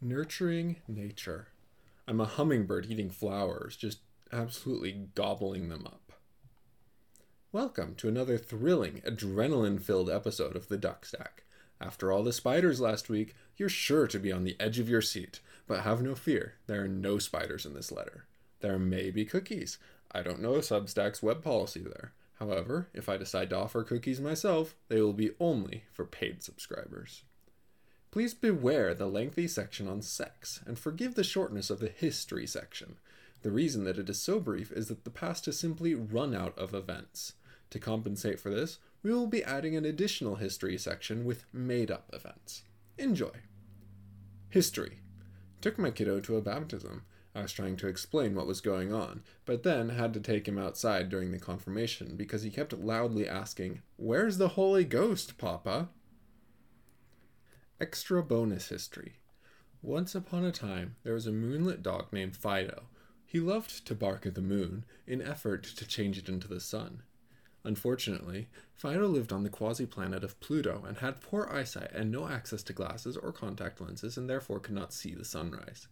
Nurturing nature. I'm a hummingbird eating flowers, just absolutely gobbling them up. Welcome to another thrilling, adrenaline filled episode of The Duck Stack. After all the spiders last week, you're sure to be on the edge of your seat, but have no fear, there are no spiders in this letter. There may be cookies. I don't know Substack's web policy there. However, if I decide to offer cookies myself, they will be only for paid subscribers. Please beware the lengthy section on sex, and forgive the shortness of the history section. The reason that it is so brief is that the past has simply run out of events. To compensate for this, we will be adding an additional history section with made up events. Enjoy. History. Took my kiddo to a baptism. I was trying to explain what was going on, but then had to take him outside during the confirmation because he kept loudly asking, Where's the Holy Ghost, Papa? Extra bonus history. Once upon a time, there was a moonlit dog named Fido. He loved to bark at the moon in effort to change it into the sun. Unfortunately, Fido lived on the quasi planet of Pluto and had poor eyesight and no access to glasses or contact lenses and therefore could not see the sunrise.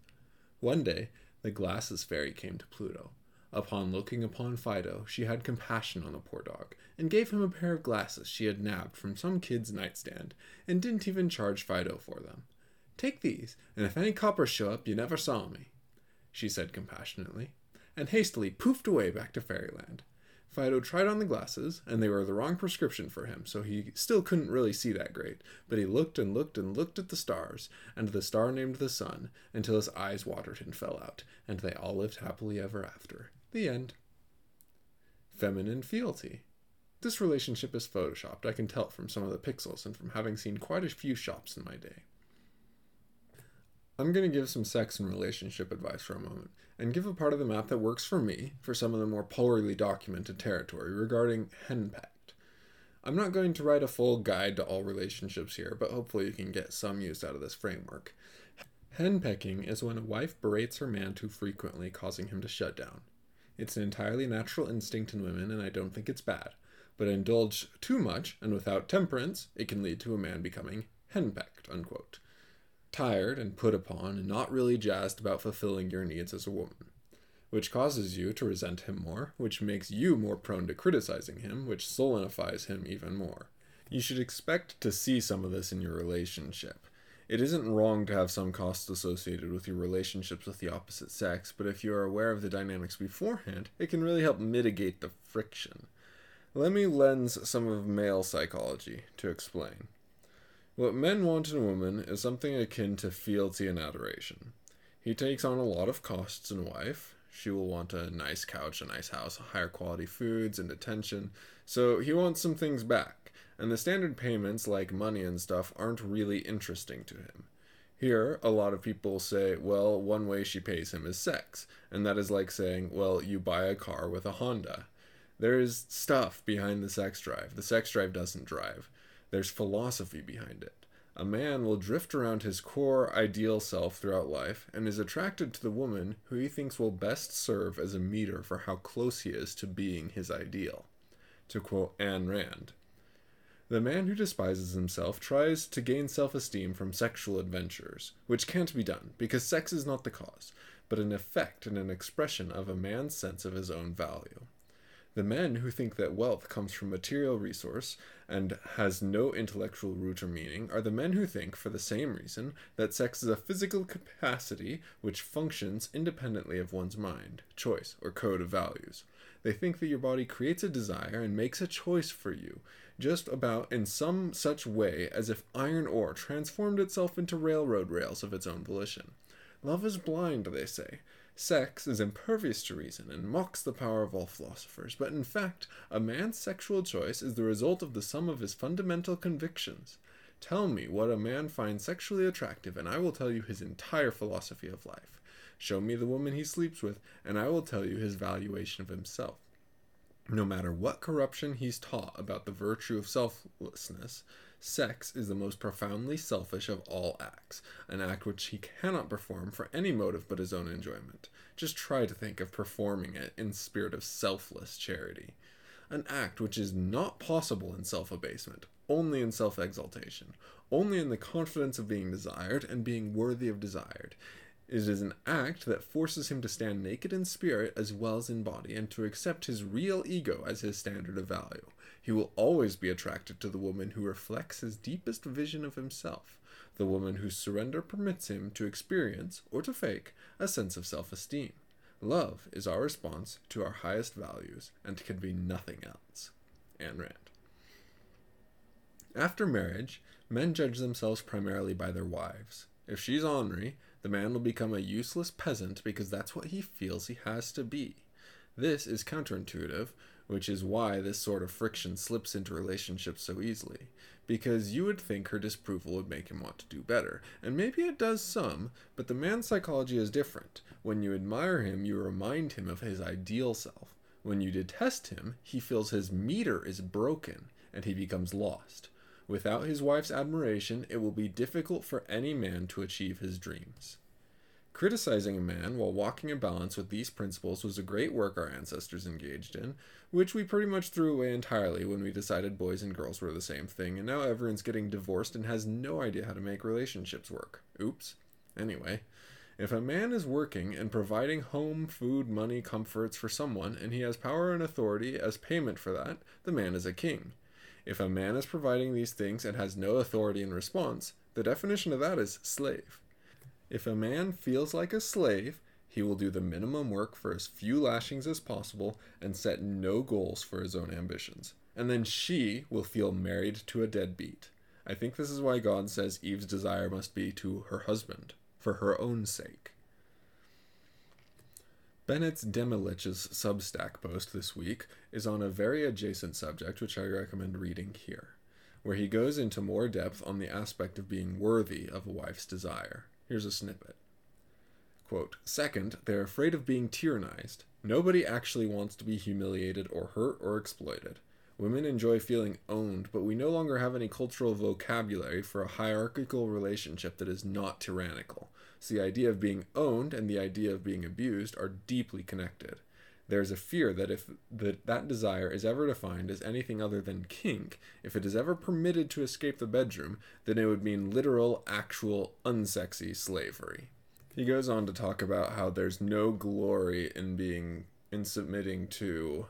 One day, the glasses fairy came to Pluto. Upon looking upon Fido, she had compassion on the poor dog, and gave him a pair of glasses she had nabbed from some kid's nightstand, and didn't even charge Fido for them. Take these, and if any coppers show up, you never saw me, she said compassionately, and hastily poofed away back to fairyland. Fido tried on the glasses, and they were the wrong prescription for him, so he still couldn't really see that great. But he looked and looked and looked at the stars, and the star named the sun, until his eyes watered and fell out, and they all lived happily ever after. The end. Feminine fealty. This relationship is photoshopped, I can tell from some of the pixels and from having seen quite a few shops in my day. I'm going to give some sex and relationship advice for a moment, and give a part of the map that works for me for some of the more poorly documented territory regarding henpecked. I'm not going to write a full guide to all relationships here, but hopefully you can get some use out of this framework. Henpecking is when a wife berates her man too frequently, causing him to shut down. It's an entirely natural instinct in women, and I don't think it's bad. But indulge too much, and without temperance, it can lead to a man becoming henpecked, unquote tired and put upon and not really jazzed about fulfilling your needs as a woman, which causes you to resent him more, which makes you more prone to criticizing him, which solidifies him even more. You should expect to see some of this in your relationship. It isn't wrong to have some costs associated with your relationships with the opposite sex, but if you are aware of the dynamics beforehand, it can really help mitigate the friction. Let me lens some of male psychology to explain. What men want in a woman is something akin to fealty and adoration. He takes on a lot of costs in wife. She will want a nice couch, a nice house, higher quality foods, and attention. So he wants some things back. And the standard payments, like money and stuff, aren't really interesting to him. Here, a lot of people say, well, one way she pays him is sex. And that is like saying, well, you buy a car with a Honda. There is stuff behind the sex drive. The sex drive doesn't drive. There's philosophy behind it. A man will drift around his core ideal self throughout life and is attracted to the woman who he thinks will best serve as a meter for how close he is to being his ideal. To quote Ayn Rand, the man who despises himself tries to gain self esteem from sexual adventures, which can't be done because sex is not the cause, but an effect and an expression of a man's sense of his own value. The men who think that wealth comes from material resource and has no intellectual root or meaning are the men who think, for the same reason, that sex is a physical capacity which functions independently of one's mind, choice, or code of values. They think that your body creates a desire and makes a choice for you, just about in some such way as if iron ore transformed itself into railroad rails of its own volition. Love is blind, they say. Sex is impervious to reason and mocks the power of all philosophers, but in fact, a man's sexual choice is the result of the sum of his fundamental convictions. Tell me what a man finds sexually attractive, and I will tell you his entire philosophy of life. Show me the woman he sleeps with, and I will tell you his valuation of himself. No matter what corruption he's taught about the virtue of selflessness, Sex is the most profoundly selfish of all acts, an act which he cannot perform for any motive but his own enjoyment. Just try to think of performing it in spirit of selfless charity. An act which is not possible in self abasement, only in self exaltation, only in the confidence of being desired and being worthy of desired. It is an act that forces him to stand naked in spirit as well as in body and to accept his real ego as his standard of value. He will always be attracted to the woman who reflects his deepest vision of himself, the woman whose surrender permits him to experience, or to fake, a sense of self esteem. Love is our response to our highest values and can be nothing else. Ayn Rand. After marriage, men judge themselves primarily by their wives. If she's ornery, the man will become a useless peasant because that's what he feels he has to be. This is counterintuitive, which is why this sort of friction slips into relationships so easily. Because you would think her disapproval would make him want to do better, and maybe it does some, but the man's psychology is different. When you admire him, you remind him of his ideal self. When you detest him, he feels his meter is broken and he becomes lost. Without his wife's admiration, it will be difficult for any man to achieve his dreams. Criticizing a man while walking in balance with these principles was a great work our ancestors engaged in, which we pretty much threw away entirely when we decided boys and girls were the same thing, and now everyone's getting divorced and has no idea how to make relationships work. Oops. Anyway, if a man is working and providing home, food, money, comforts for someone, and he has power and authority as payment for that, the man is a king. If a man is providing these things and has no authority in response, the definition of that is slave. If a man feels like a slave, he will do the minimum work for as few lashings as possible and set no goals for his own ambitions. And then she will feel married to a deadbeat. I think this is why God says Eve's desire must be to her husband, for her own sake. Bennett's Demilich's Substack post this week is on a very adjacent subject, which I recommend reading here, where he goes into more depth on the aspect of being worthy of a wife's desire. Here's a snippet. Quote, Second, they're afraid of being tyrannized. Nobody actually wants to be humiliated or hurt or exploited. Women enjoy feeling owned, but we no longer have any cultural vocabulary for a hierarchical relationship that is not tyrannical. So the idea of being owned and the idea of being abused are deeply connected. There's a fear that if the, that desire is ever defined as anything other than kink, if it is ever permitted to escape the bedroom, then it would mean literal, actual, unsexy slavery. He goes on to talk about how there's no glory in being in submitting to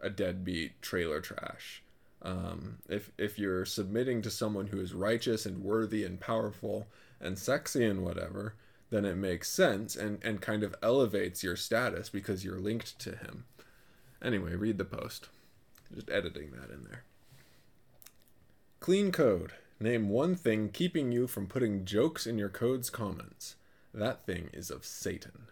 a deadbeat trailer trash. Um, if if you're submitting to someone who is righteous and worthy and powerful and sexy and whatever, then it makes sense and, and kind of elevates your status because you're linked to him. Anyway, read the post. Just editing that in there. Clean code. Name one thing keeping you from putting jokes in your code's comments. That thing is of Satan.